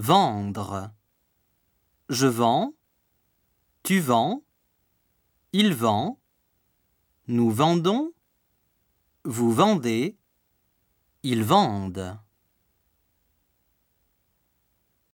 Vendre. Je vends. Tu vends. Il vend. Nous vendons. Vous vendez. Ils vendent.